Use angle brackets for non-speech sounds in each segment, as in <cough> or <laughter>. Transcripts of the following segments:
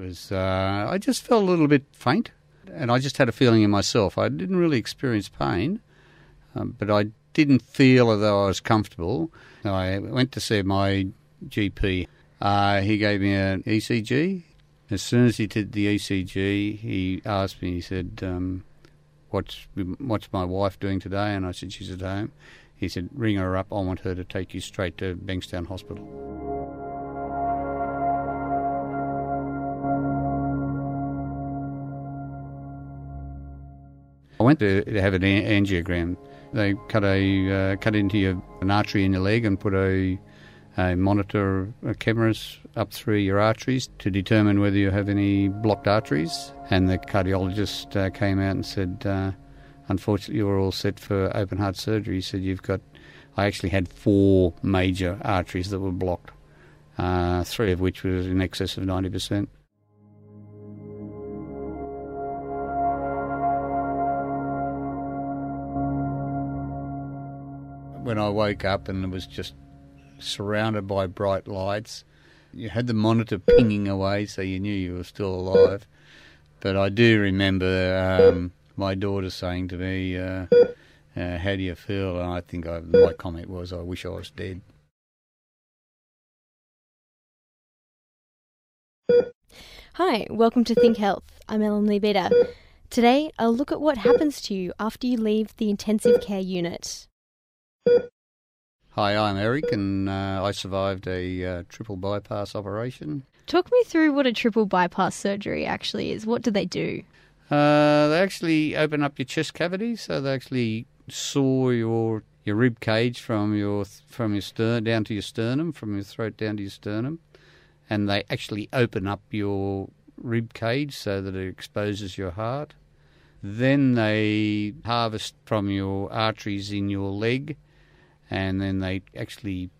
was uh, I just felt a little bit faint, and I just had a feeling in myself. I didn't really experience pain, um, but I didn't feel as though I was comfortable. I went to see my GP. Uh, he gave me an ECG. As soon as he did the ECG, he asked me. He said, um, "What's what's my wife doing today?" And I said, "She's at home." He said, "Ring her up. I want her to take you straight to Bankstown Hospital." Went to have an angiogram. They cut a uh, cut into your, an artery in your leg and put a, a monitor a cameras up through your arteries to determine whether you have any blocked arteries. And the cardiologist uh, came out and said, uh, unfortunately, you're all set for open heart surgery. He said you've got. I actually had four major arteries that were blocked, uh, three of which was in excess of ninety percent. When I woke up and it was just surrounded by bright lights. You had the monitor pinging away, so you knew you were still alive. But I do remember um, my daughter saying to me, uh, uh, "How do you feel?" And I think I, my comment was, "I wish I was dead." Hi, welcome to Think Health. I'm Ellen Leibeder. Today, I'll look at what happens to you after you leave the intensive care unit. Hi, I'm Eric, and uh, I survived a uh, triple bypass operation. Talk me through what a triple bypass surgery actually is. What do they do? Uh, they actually open up your chest cavity, so they actually saw your your rib cage from your from your stern down to your sternum, from your throat down to your sternum, and they actually open up your rib cage so that it exposes your heart. Then they harvest from your arteries in your leg and then they actually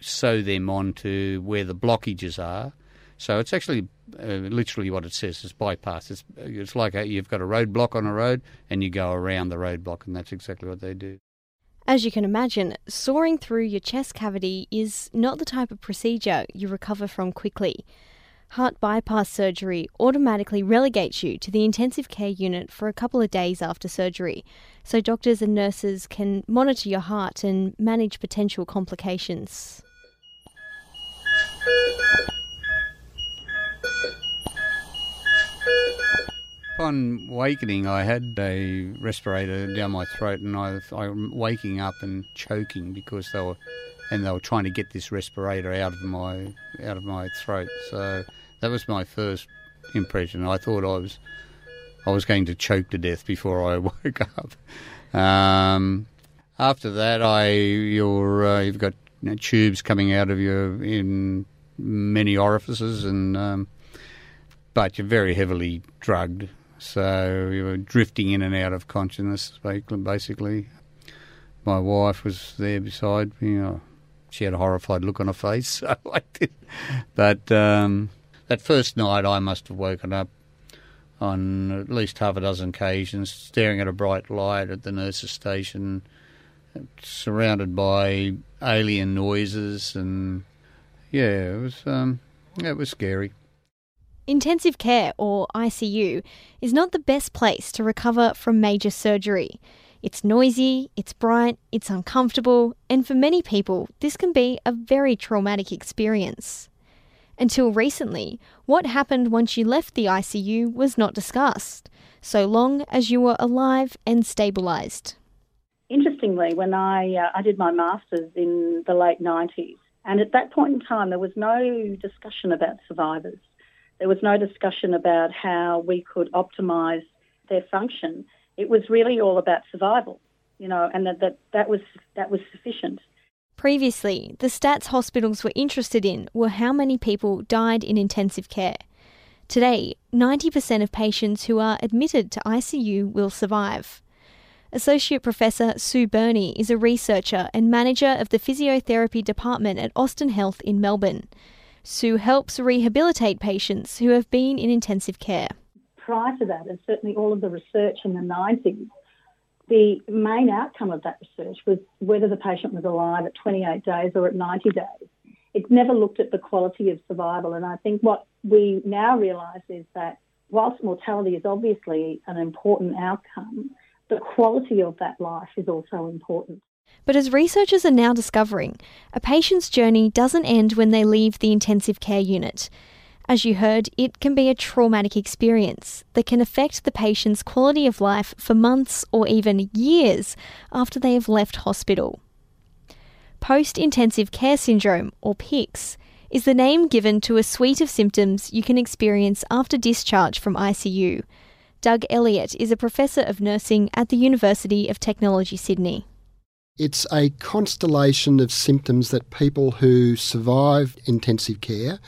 sew them onto where the blockages are. So it's actually uh, literally what it says. It's bypass. It's, it's like a, you've got a roadblock on a road and you go around the roadblock, and that's exactly what they do. As you can imagine, sawing through your chest cavity is not the type of procedure you recover from quickly heart bypass surgery automatically relegates you to the intensive care unit for a couple of days after surgery, so doctors and nurses can monitor your heart and manage potential complications. Upon wakening, I had a respirator down my throat, and I, I'm waking up and choking because they were, and they were trying to get this respirator out of my out of my throat. So that was my first impression. I thought I was I was going to choke to death before I <laughs> woke up. Um, after that, I uh, you've got you know, tubes coming out of you in many orifices, and um, but you're very heavily drugged, so you were drifting in and out of consciousness. Basically, my wife was there beside me. Know, she had a horrified look on her face, <laughs> so I did. But um, that first night, I must have woken up on at least half a dozen occasions, staring at a bright light at the nurse's station, surrounded by alien noises, and yeah, it was um, it was scary. Intensive care, or ICU, is not the best place to recover from major surgery. It's noisy, it's bright, it's uncomfortable, and for many people, this can be a very traumatic experience. Until recently, what happened once you left the ICU was not discussed, so long as you were alive and stabilised. Interestingly, when I, uh, I did my master's in the late 90s, and at that point in time, there was no discussion about survivors. There was no discussion about how we could optimise their function. It was really all about survival, you know, and that, that, that, was, that was sufficient. Previously, the stats hospitals were interested in were how many people died in intensive care. Today, 90% of patients who are admitted to ICU will survive. Associate Professor Sue Berney is a researcher and manager of the physiotherapy department at Austin Health in Melbourne. Sue helps rehabilitate patients who have been in intensive care. Prior to that, and certainly all of the research in the 90s, the main outcome of that research was whether the patient was alive at 28 days or at 90 days. it never looked at the quality of survival. And I think what we now realise is that whilst mortality is obviously an important outcome, the quality of that life is also important. But as researchers are now discovering, a patient's journey doesn't end when they leave the intensive care unit. As you heard, it can be a traumatic experience that can affect the patient's quality of life for months or even years after they have left hospital. Post intensive care syndrome, or PICS, is the name given to a suite of symptoms you can experience after discharge from ICU. Doug Elliott is a professor of nursing at the University of Technology, Sydney. It's a constellation of symptoms that people who survive intensive care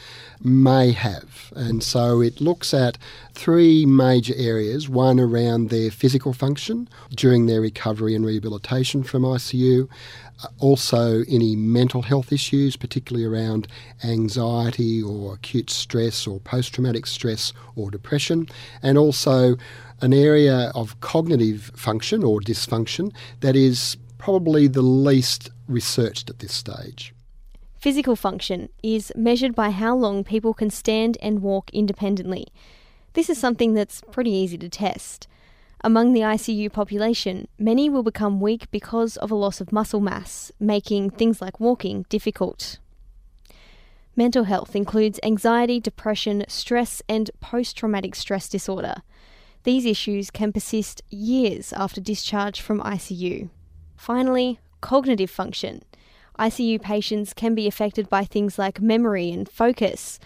may have. And so it looks at three major areas one around their physical function during their recovery and rehabilitation from ICU, uh, also any mental health issues, particularly around anxiety or acute stress or post traumatic stress or depression, and also an area of cognitive function or dysfunction that is probably the least researched at this stage. Physical function is measured by how long people can stand and walk independently. This is something that's pretty easy to test. Among the ICU population, many will become weak because of a loss of muscle mass, making things like walking difficult. Mental health includes anxiety, depression, stress, and post traumatic stress disorder. These issues can persist years after discharge from ICU. Finally, cognitive function. ICU patients can be affected by things like memory and focus,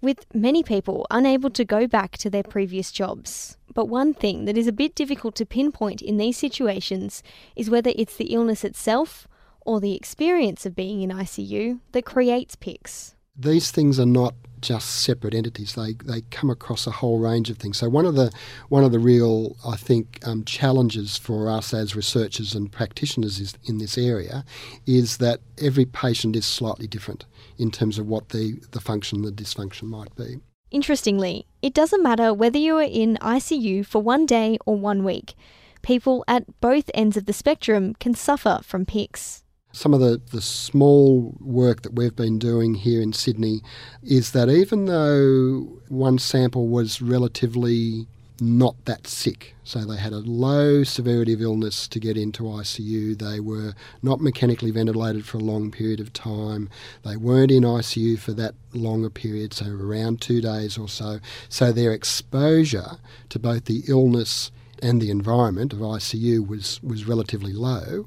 with many people unable to go back to their previous jobs. But one thing that is a bit difficult to pinpoint in these situations is whether it's the illness itself or the experience of being in ICU that creates PICS. These things are not just separate entities. They they come across a whole range of things. So one of the one of the real I think um, challenges for us as researchers and practitioners is, in this area is that every patient is slightly different in terms of what the the function, the dysfunction might be. Interestingly, it doesn't matter whether you are in ICU for one day or one week. People at both ends of the spectrum can suffer from PICS some of the, the small work that we've been doing here in Sydney is that even though one sample was relatively not that sick, so they had a low severity of illness to get into ICU, they were not mechanically ventilated for a long period of time, they weren't in ICU for that longer period, so around two days or so, so their exposure to both the illness and the environment of ICU was, was relatively low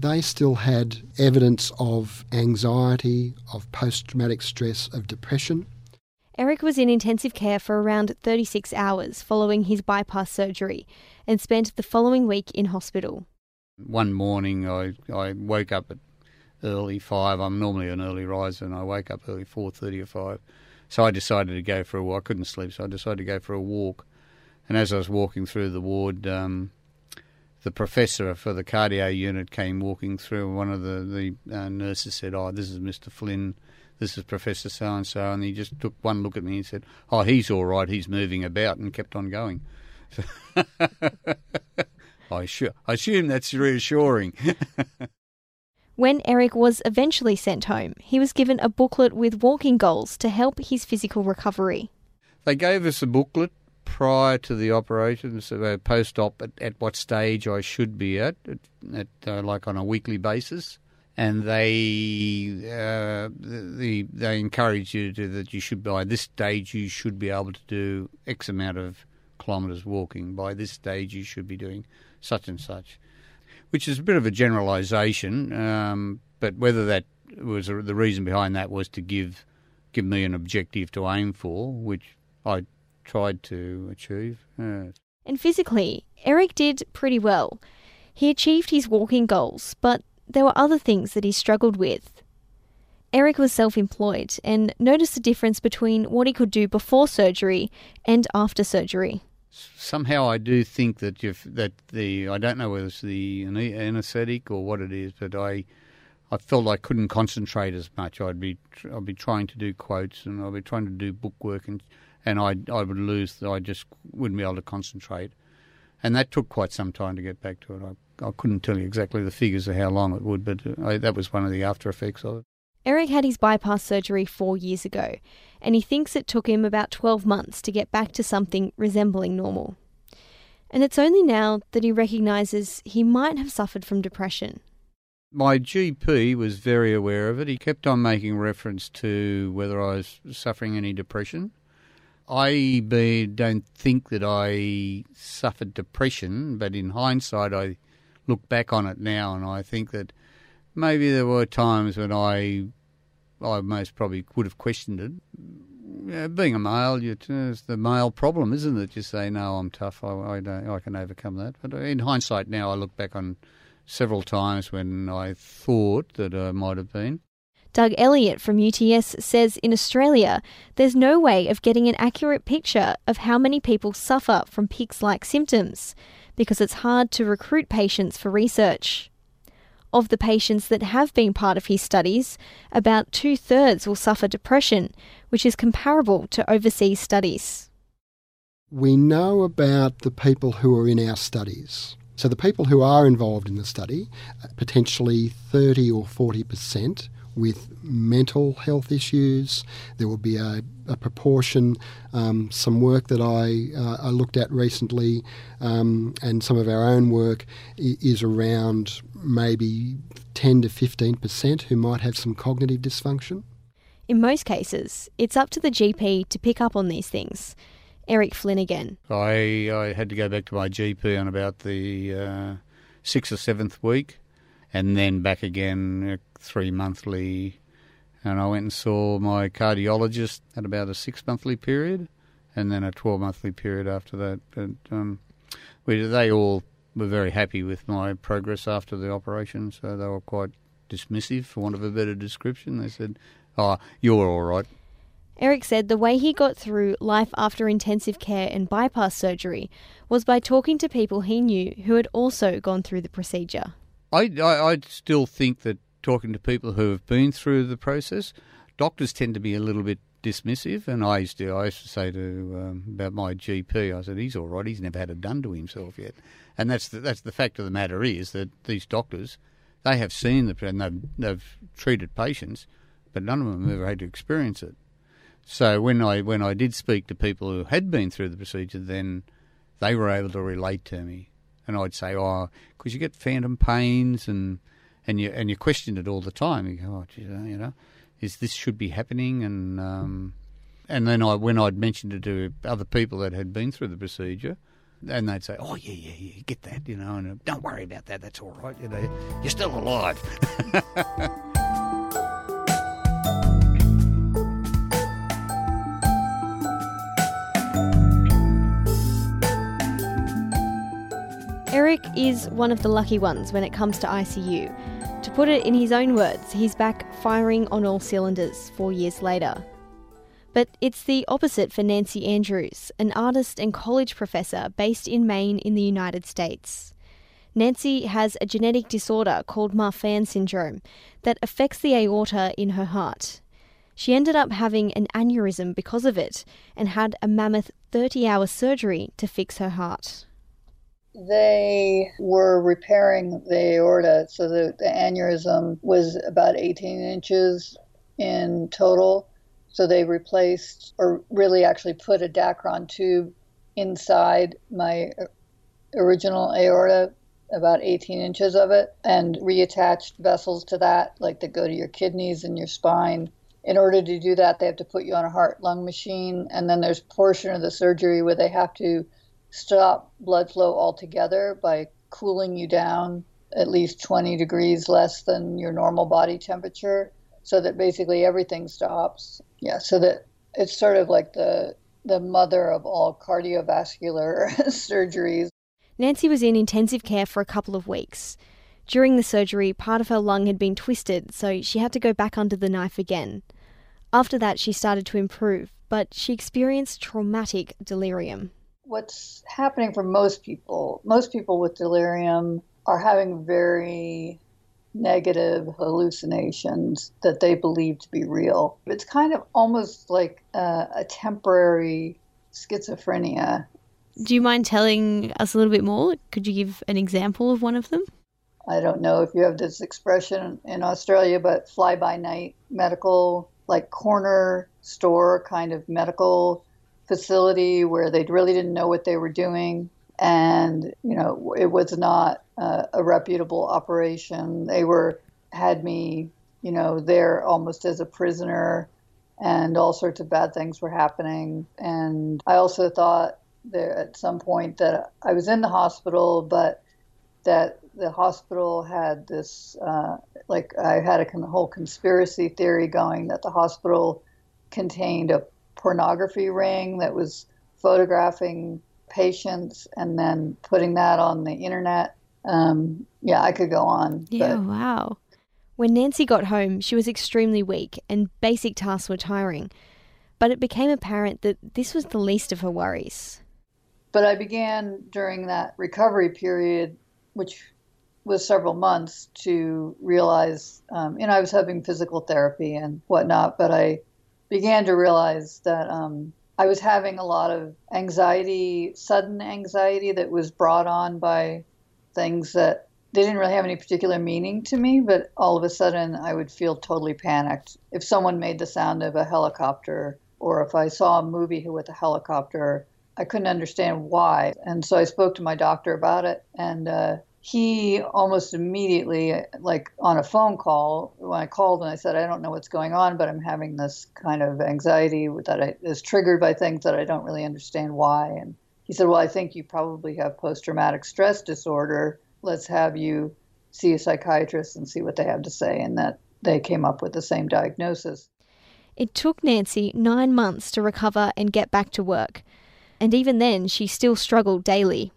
they still had evidence of anxiety, of post traumatic stress, of depression. Eric was in intensive care for around 36 hours following his bypass surgery and spent the following week in hospital. One morning I, I woke up at early 5. I'm normally an early riser and I wake up early 4.30 or 5. So I decided to go for a walk. I couldn't sleep, so I decided to go for a walk. And as I was walking through the ward, um, the professor for the cardio unit came walking through. One of the the uh, nurses said, "Oh, this is Mister Flynn. This is Professor so and so," and he just took one look at me and said, "Oh, he's all right. He's moving about," and kept on going. <laughs> I sure I assume that's reassuring. <laughs> When Eric was eventually sent home, he was given a booklet with walking goals to help his physical recovery. They gave us a booklet prior to the operation, so uh, post-op, at, at, what stage I should be at, at, uh, like on a weekly basis, and they uh, the, they encourage you to, that you should by this stage you should be able to do X amount of kilometres walking. By this stage you should be doing such and such, which is a bit of a generalisation, um, but whether that was the reason behind that was to give give me an objective to aim for, which I tried to achieve. And physically, Eric did pretty well. He achieved his walking goals, but there were other things that he struggled with. Eric was self employed and noticed the difference between what he could do before surgery and after surgery. Somehow, I do think that if that the I don't know whether it's the anaesthetic or what it is, but I I felt I couldn't concentrate as much. I'd be I'd be trying to do quotes and I'd be trying to do bookwork and and I I would lose. I just wouldn't be able to concentrate, and that took quite some time to get back to it. I I couldn't tell you exactly the figures of how long it would, but uh, I, that was one of the after effects of it. Eric had his bypass surgery four years ago, and he thinks it took him about 12 months to get back to something resembling normal. And it's only now that he recognises he might have suffered from depression. My GP was very aware of it. He kept on making reference to whether I was suffering any depression. I be, don't think that I suffered depression, but in hindsight, I look back on it now and I think that maybe there were times when I, I most probably would have questioned it. Yeah, being a male, it's the male problem, isn't it? You say, "No, I'm tough. I, I, don't, I can overcome that." But in hindsight, now I look back on several times when I thought that I might have been. Doug Elliott from UTS says in Australia, there's no way of getting an accurate picture of how many people suffer from PICS like symptoms because it's hard to recruit patients for research. Of the patients that have been part of his studies, about two thirds will suffer depression, which is comparable to overseas studies. We know about the people who are in our studies. So the people who are involved in the study, uh, potentially 30 or 40 percent with mental health issues. There will be a, a proportion, um, some work that I, uh, I looked at recently, um, and some of our own work is around maybe 10 to 15 percent who might have some cognitive dysfunction. In most cases, it's up to the GP to pick up on these things. Eric Flynn again. I, I had to go back to my GP on about the uh, sixth or seventh week, and then back again uh, three monthly. And I went and saw my cardiologist at about a six monthly period, and then a twelve monthly period after that. But um, we, they all were very happy with my progress after the operation, so they were quite dismissive, for want of a better description. They said, "Oh, you're all right." Eric said the way he got through life after intensive care and bypass surgery was by talking to people he knew who had also gone through the procedure. I, I, I still think that talking to people who have been through the process, doctors tend to be a little bit dismissive. And I used to, I used to say to um, about my GP, I said he's all right. He's never had it done to himself yet. And that's the, that's the fact of the matter is that these doctors, they have seen the and they've, they've treated patients, but none of them have ever had to experience it. So when I when I did speak to people who had been through the procedure, then they were able to relate to me, and I'd say, "Oh, because you get phantom pains and and you and you question it all the time. You go, oh, geez, you know, is this should be happening?" And um, and then I when I'd mentioned it to other people that had been through the procedure, and they'd say, "Oh yeah, yeah, yeah, get that," you know, and don't worry about that. That's all right. You know, you're still alive. <laughs> Eric is one of the lucky ones when it comes to ICU. To put it in his own words, he's back firing on all cylinders four years later. But it's the opposite for Nancy Andrews, an artist and college professor based in Maine in the United States. Nancy has a genetic disorder called Marfan syndrome that affects the aorta in her heart. She ended up having an aneurysm because of it and had a mammoth 30 hour surgery to fix her heart they were repairing the aorta, so the, the aneurysm was about 18 inches in total. So they replaced, or really actually put a Dacron tube inside my uh, original aorta, about 18 inches of it, and reattached vessels to that, like that go to your kidneys and your spine. In order to do that, they have to put you on a heart lung machine, and then there's a portion of the surgery where they have to stop blood flow altogether by cooling you down at least 20 degrees less than your normal body temperature so that basically everything stops. Yeah, so that it's sort of like the the mother of all cardiovascular <laughs> surgeries. Nancy was in intensive care for a couple of weeks. During the surgery, part of her lung had been twisted, so she had to go back under the knife again. After that, she started to improve, but she experienced traumatic delirium what's happening for most people, most people with delirium are having very negative hallucinations that they believe to be real. It's kind of almost like a, a temporary schizophrenia. Do you mind telling us a little bit more? Could you give an example of one of them? I don't know if you have this expression in Australia, but fly by night medical, like corner store kind of medical facility where they really didn't know what they were doing. And, you know, it was not uh, a reputable operation. They were, had me, you know, there almost as a prisoner and all sorts of bad things were happening. And I also thought there at some point that I was in the hospital, but that the hospital had this, uh, like, I had a whole conspiracy theory going that the hospital contained a pornography ring that was photographing patients and then putting that on the internet. Um, yeah, I could go on. Yeah, but... wow. When Nancy got home, she was extremely weak and basic tasks were tiring. But it became apparent that this was the least of her worries. But I began during that recovery period, which was several months, to realize, um, you know, I was having physical therapy and whatnot, but I began to realize that um, I was having a lot of anxiety, sudden anxiety that was brought on by things that they didn't really have any particular meaning to me, but all of a sudden I would feel totally panicked. If someone made the sound of a helicopter or if I saw a movie with a helicopter, I couldn't understand why. And so I spoke to my doctor about it, and uh, he almost immediately, like on a phone call, when I called and I said, I don't know what's going on, but I'm having this kind of anxiety that I, is triggered by things that I don't really understand why. And he said, Well, I think you probably have post traumatic stress disorder. Let's have you see a psychiatrist and see what they have to say. And that they came up with the same diagnosis. It took Nancy nine months to recover and get back to work. And even then, she still struggled daily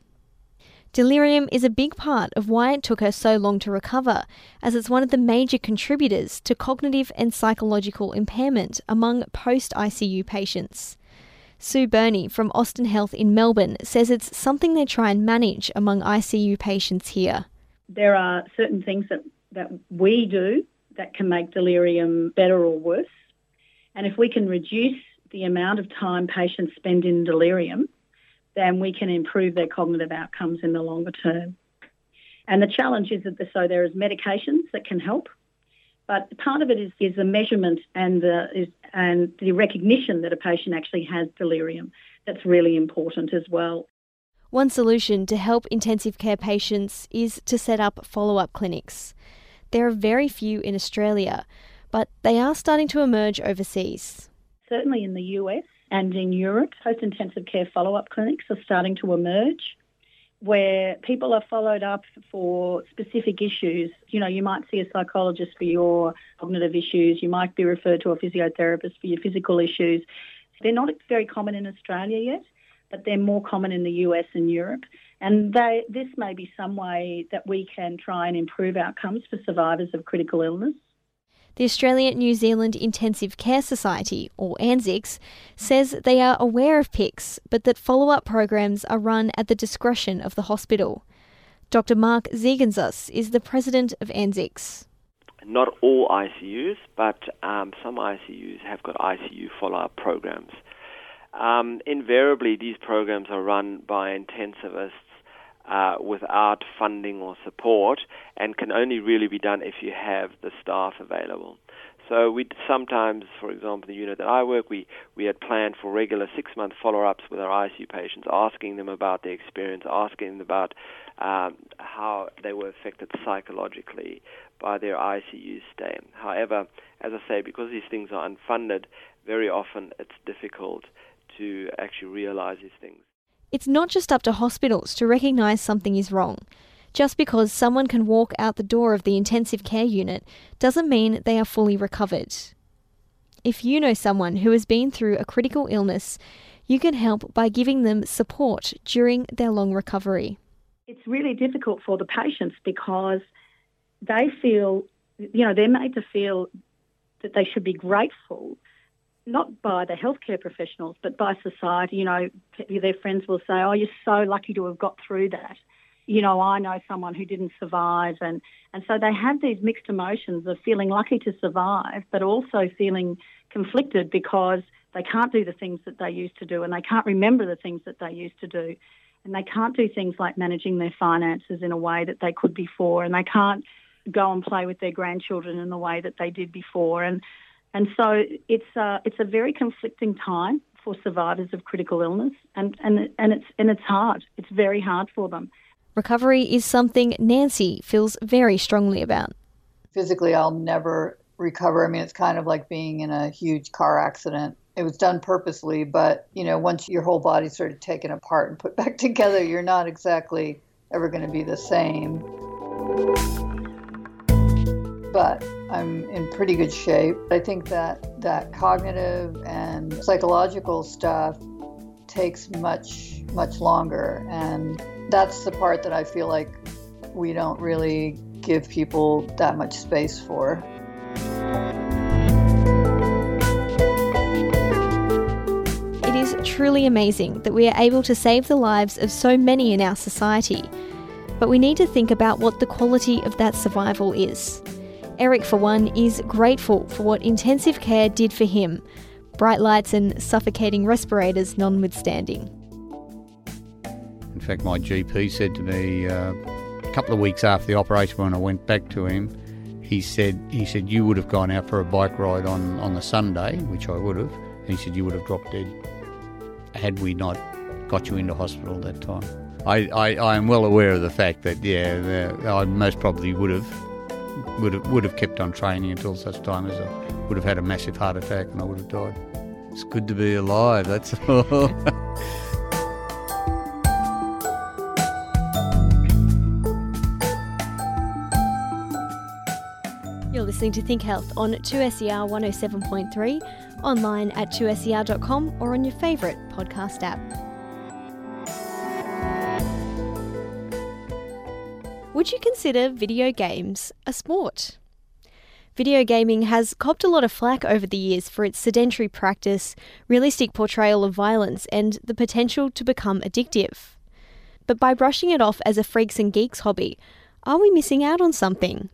Delirium is a big part of why it took her so long to recover, as it's one of the major contributors to cognitive and psychological impairment among post ICU patients. Sue Berney from Austin Health in Melbourne says it's something they try and manage among ICU patients here. There are certain things that, that we do that can make delirium better or worse. And if we can reduce the amount of time patients spend in delirium, then we can improve their cognitive outcomes in the longer term. And the challenge is that the, so there is medications that can help, but part of it is, is the measurement and the, is, and the recognition that a patient actually has delirium. That's really important as well. One solution to help intensive care patients is to set up follow up clinics. There are very few in Australia, but they are starting to emerge overseas. Certainly in the US, and in Europe, post intensive care follow up clinics are starting to emerge where people are followed up for specific issues. You know, you might see a psychologist for your cognitive issues, you might be referred to a physiotherapist for your physical issues. They're not very common in Australia yet, but they're more common in the US and Europe. And they, this may be some way that we can try and improve outcomes for survivors of critical illness. The Australian New Zealand Intensive Care Society, or ANZICS, says they are aware of PICS, but that follow up programs are run at the discretion of the hospital. Dr. Marc Ziegenfuss is the president of ANZICS. Not all ICUs, but um, some ICUs have got ICU follow up programs. Um, invariably, these programs are run by intensivists uh, without funding or support and can only really be done if you have the staff available. So we sometimes, for example, the unit that I work, we, we had planned for regular six-month follow-ups with our ICU patients, asking them about their experience, asking them about um, how they were affected psychologically by their ICU stay. However, as I say, because these things are unfunded, very often it's difficult to actually realize these things. It's not just up to hospitals to recognise something is wrong. Just because someone can walk out the door of the intensive care unit doesn't mean they are fully recovered. If you know someone who has been through a critical illness, you can help by giving them support during their long recovery. It's really difficult for the patients because they feel, you know, they're made to feel that they should be grateful not by the healthcare professionals, but by society. You know, their friends will say, "Oh, you're so lucky to have got through that." You know, I know someone who didn't survive, and and so they have these mixed emotions of feeling lucky to survive, but also feeling conflicted because they can't do the things that they used to do, and they can't remember the things that they used to do. and they can't do things like managing their finances in a way that they could before, and they can't go and play with their grandchildren in the way that they did before, and and so it's a, it's a very conflicting time for survivors of critical illness, and, and and it's and it's hard. It's very hard for them. Recovery is something Nancy feels very strongly about. Physically, I'll never recover. I mean, it's kind of like being in a huge car accident. It was done purposely, but you know, once your whole body's sort of taken apart and put <laughs> back together, you're not exactly ever going to be the same. But I'm in pretty good shape. I think that that cognitive and psychological stuff takes much much longer and that's the part that I feel like we don't really give people that much space for. It is truly amazing that we are able to save the lives of so many in our society. But we need to think about what the quality of that survival is. Eric, for one, is grateful for what intensive care did for him, bright lights and suffocating respirators notwithstanding. In fact, my GP said to me uh, a couple of weeks after the operation, when I went back to him, he said, "He said you would have gone out for a bike ride on, on the Sunday, which I would have." He said you would have dropped dead had we not got you into hospital that time. I, I, I am well aware of the fact that yeah, I most probably would have would have would have kept on training until such time as I would have had a massive heart attack and I would have died. It's good to be alive. That's <laughs> all. You're listening to Think Health on 2SER 107.3, online at 2ser.com or on your favourite podcast app. Would you consider video games a sport? Video gaming has copped a lot of flack over the years for its sedentary practice, realistic portrayal of violence, and the potential to become addictive. But by brushing it off as a freaks and geeks hobby, are we missing out on something?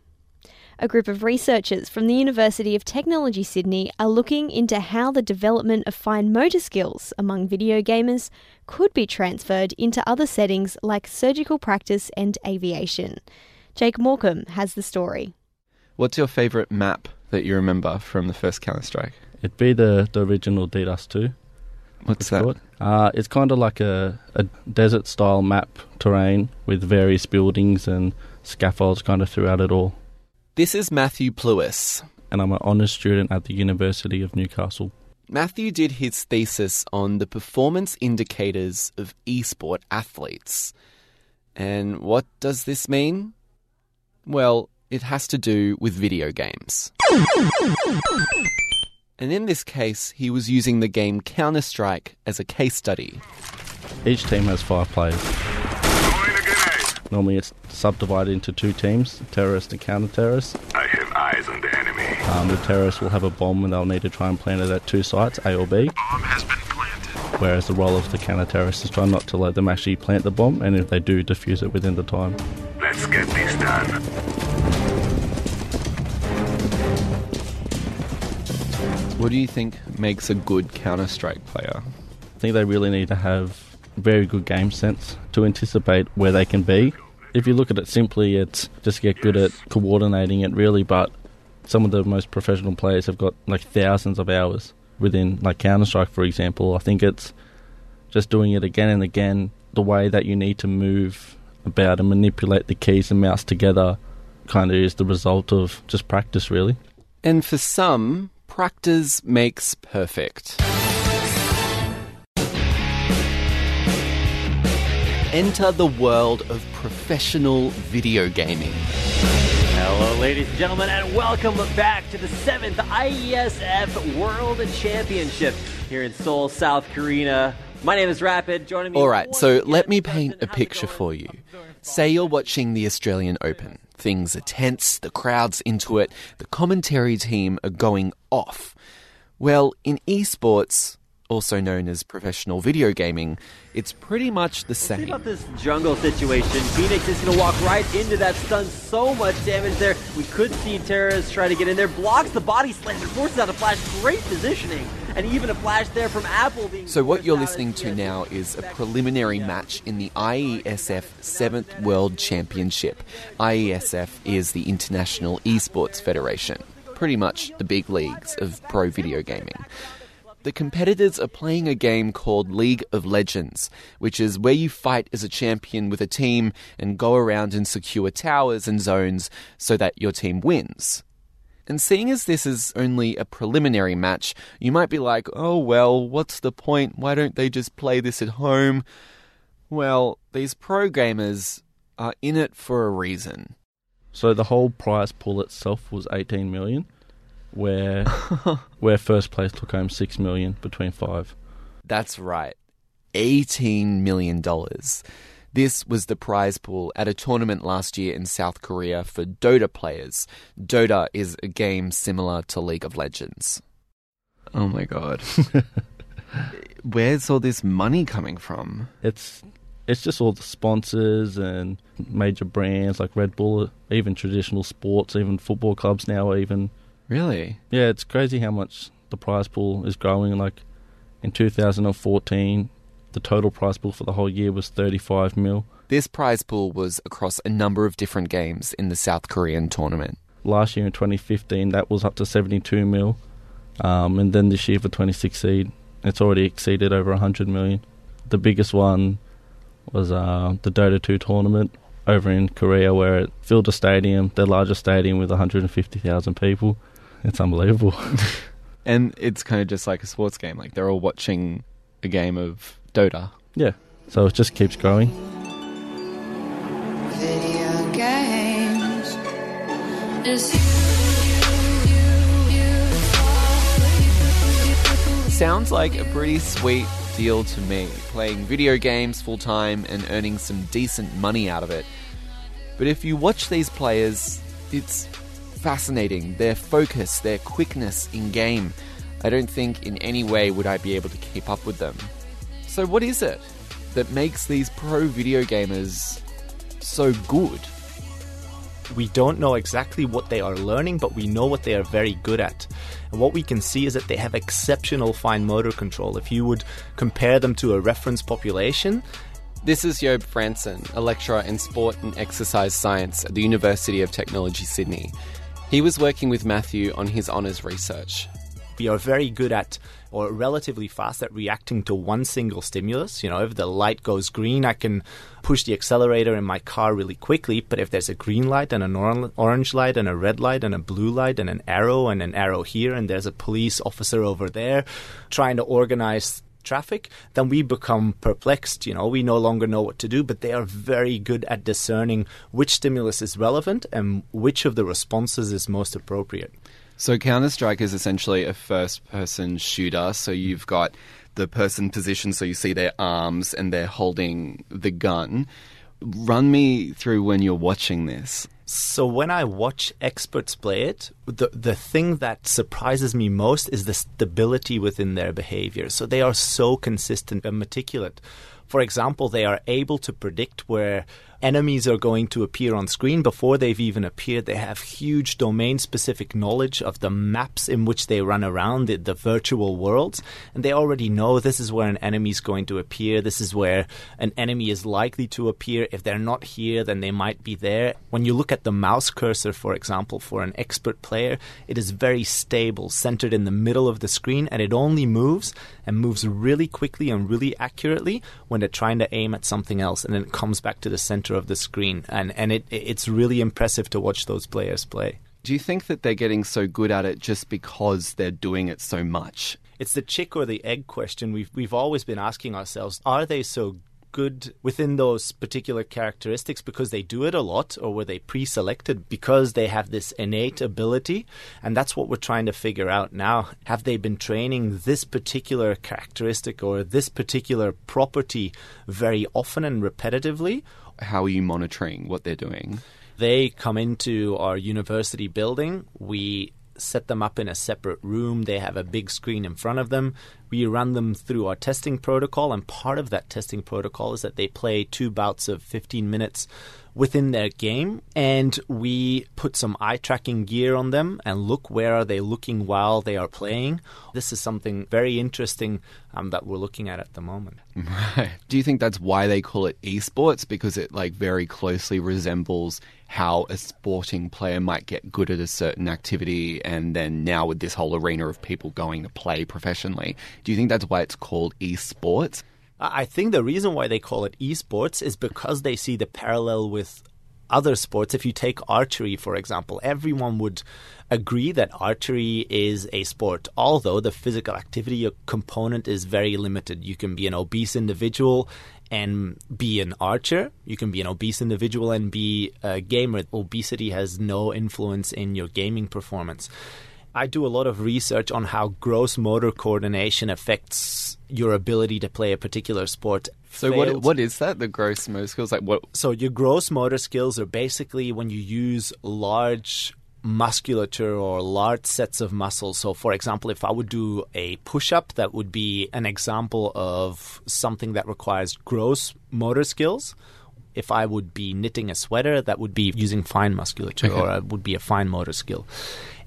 A group of researchers from the University of Technology Sydney are looking into how the development of fine motor skills among video gamers could be transferred into other settings like surgical practice and aviation. Jake Morecambe has the story. What's your favourite map that you remember from the first Counter Strike? It'd be the, the original de_dust2. What's that? Called. Uh, it's kind of like a, a desert style map terrain with various buildings and scaffolds kind of throughout it all. This is Matthew Plewis. And I'm an honours student at the University of Newcastle. Matthew did his thesis on the performance indicators of esport athletes. And what does this mean? Well, it has to do with video games. And in this case, he was using the game Counter Strike as a case study. Each team has five players. Normally, it's subdivided into two teams terrorist and counter terrorist. I have eyes on the enemy. Um, the terrorists will have a bomb and they'll need to try and plant it at two sites, A or B. Bomb has been planted. Whereas the role of the counter terrorist is try not to let them actually plant the bomb, and if they do, defuse it within the time. Let's get this done. What do you think makes a good Counter Strike player? I think they really need to have very good game sense to anticipate where they can be. If you look at it simply, it's just get good at coordinating it really, but some of the most professional players have got like thousands of hours within like Counter Strike for example. I think it's just doing it again and again, the way that you need to move about and manipulate the keys and mouse together kind of is the result of just practice really. And for some, practice makes perfect. Enter the world of professional video gaming. Hello, ladies and gentlemen, and welcome back to the seventh IESF World Championship here in Seoul, South Korea. My name is Rapid. Joining me. All right, so let me paint a picture for you. Say you're watching the Australian Open. Things are tense, the crowd's into it, the commentary team are going off. Well, in esports, also known as professional video gaming, it's pretty much the See same. about this jungle situation. Phoenix is going to walk right into that stun. So much damage there. We could see Terrace try to get in there. Blocks the body slam and forces out a flash. Great positioning. and even a flash there from Apple being. So, what you're listening to now is a preliminary match in the IESF 7th World Championship. IESF is the International Esports Federation, pretty much the big leagues of pro video gaming. The competitors are playing a game called League of Legends, which is where you fight as a champion with a team and go around and secure towers and zones so that your team wins. And seeing as this is only a preliminary match, you might be like, oh well, what's the point? Why don't they just play this at home? Well, these pro gamers are in it for a reason. So the whole prize pool itself was 18 million, where <laughs> where first place took home 6 million between five. That's right. $18 million. This was the prize pool at a tournament last year in South Korea for Dota players. Dota is a game similar to League of Legends. Oh my god. <laughs> Where's all this money coming from? It's it's just all the sponsors and major brands like Red Bull, even traditional sports, even football clubs now are even Really? Yeah, it's crazy how much the prize pool is growing. Like in 2014, the total prize pool for the whole year was 35 mil. This prize pool was across a number of different games in the South Korean tournament. Last year in 2015, that was up to 72 mil, um, and then this year for 2016, it's already exceeded over 100 million. The biggest one was uh, the Dota 2 tournament over in Korea, where it filled a stadium, the largest stadium with 150,000 people. It's unbelievable. <laughs> And it's kind of just like a sports game. Like they're all watching a game of Dota. yeah, so it just keeps growing. Video games. It's you, you, you, you. Sounds like a pretty sweet deal to me. Playing video games full time and earning some decent money out of it. But if you watch these players, it's fascinating. Their focus, their quickness in game. I don't think in any way would I be able to keep up with them. So, what is it that makes these pro video gamers so good? We don't know exactly what they are learning, but we know what they are very good at. And what we can see is that they have exceptional fine motor control. If you would compare them to a reference population, This is Job Fransen, a lecturer in sport and exercise science at the University of Technology, Sydney. He was working with Matthew on his honours research. we are very good at or relatively fast at reacting to one single stimulus. You know, if the light goes green, I can push the accelerator in my car really quickly. But if there's a green light and an or- orange light and a red light and a blue light and an arrow and an arrow here, and there's a police officer over there trying to organize traffic, then we become perplexed. You know, we no longer know what to do, but they are very good at discerning which stimulus is relevant and which of the responses is most appropriate. So Counter Strike is essentially a first-person shooter. So you've got the person positioned, so you see their arms and they're holding the gun. Run me through when you're watching this. So when I watch experts play it, the the thing that surprises me most is the stability within their behavior. So they are so consistent and meticulous. For example, they are able to predict where enemies are going to appear on screen before they've even appeared. They have huge domain specific knowledge of the maps in which they run around, the, the virtual worlds, and they already know this is where an enemy is going to appear. This is where an enemy is likely to appear. If they're not here, then they might be there. When you look at the mouse cursor, for example, for an expert player, it is very stable, centered in the middle of the screen, and it only moves and moves really quickly and really accurately when they're trying to aim at something else, and then it comes back to the center of the screen. And and it it's really impressive to watch those players play. Do you think that they're getting so good at it just because they're doing it so much? It's the chick or the egg question. We've we've always been asking ourselves: Are they so good within those particular characteristics because they do it a lot, or were they pre-selected because they have this innate ability? And that's what we're trying to figure out now. Have they been training this particular characteristic or this particular property very often and repetitively? How are you monitoring what they're doing? They come into our university building. We set them up in a separate room. They have a big screen in front of them. We run them through our testing protocol, and part of that testing protocol is that they play two bouts of 15 minutes within their game and we put some eye tracking gear on them and look where are they looking while they are playing this is something very interesting um, that we're looking at at the moment <laughs> Right. Do you think that's why they call it esports? Because it like very closely resembles how a sporting player might get good at a certain activity, and then now with this whole arena of people going to play professionally, do you think that's why it's called esports? I think the reason why they call it esports is because they see the parallel with other sports. If you take archery, for example, everyone would agree that archery is a sport, although the physical activity component is very limited. You can be an obese individual and be an archer. You can be an obese individual and be a gamer. Obesity has no influence in your gaming performance. I do a lot of research on how gross motor coordination affects your ability to play a particular sport. So what what is that? The gross motor skills, like what? so your gross motor skills are basically when you use large musculature or large sets of muscles. So for example, if I would do a push-up, that would be an example of something that requires gross motor skills. If I would be knitting a sweater, that would be using fine musculature or it would be a fine motor skill.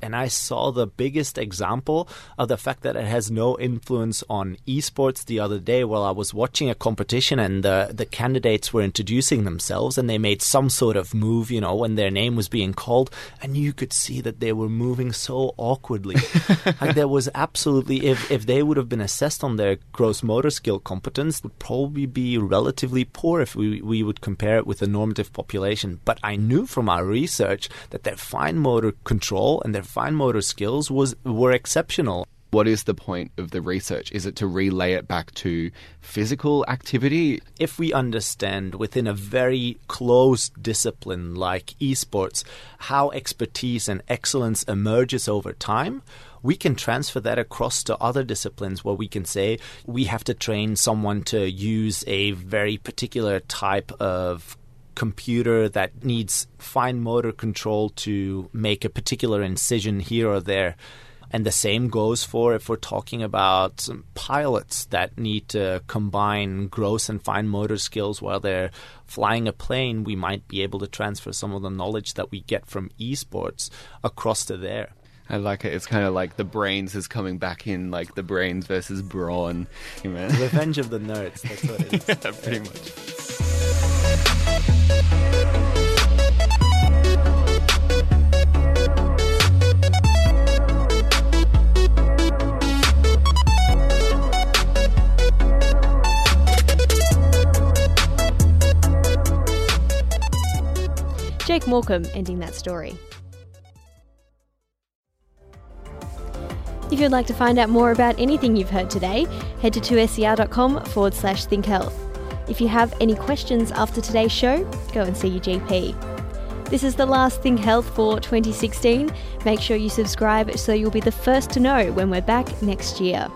And I saw the biggest example of the fact that it has no influence on esports the other day while I was watching a competition and the, the candidates were introducing themselves and they made some sort of move, you know, when their name was being called. And you could see that they were moving so awkwardly. <laughs> like there was absolutely, if, if they would have been assessed on their gross motor skill competence, would probably be relatively poor if we, we would compare it with the normative population. But I knew from our research that their fine motor control and their fine motor skills was were exceptional. What is the point of the research? Is it to relay it back to physical activity? If we understand within a very close discipline like esports how expertise and excellence emerges over time, we can transfer that across to other disciplines where we can say we have to train someone to use a very particular type of computer that needs fine motor control to make a particular incision here or there. And the same goes for if we're talking about pilots that need to combine gross and fine motor skills while they're flying a plane. We might be able to transfer some of the knowledge that we get from esports across to there. I like it. It's kind of like the brains is coming back in, like the brains versus brawn. Revenge of the nerds. That's what it is. <laughs> yeah, pretty much. Jake Morecambe ending that story. If you'd like to find out more about anything you've heard today, head to 2ser.com forward slash think health. If you have any questions after today's show, go and see your GP. This is the last Think Health for 2016. Make sure you subscribe so you'll be the first to know when we're back next year.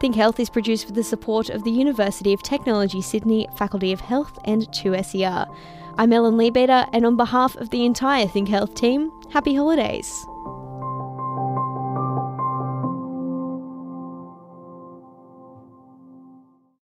Think Health is produced with the support of the University of Technology Sydney Faculty of Health and 2SER. I'm Ellen Leabeater, and on behalf of the entire Think Health team, happy holidays.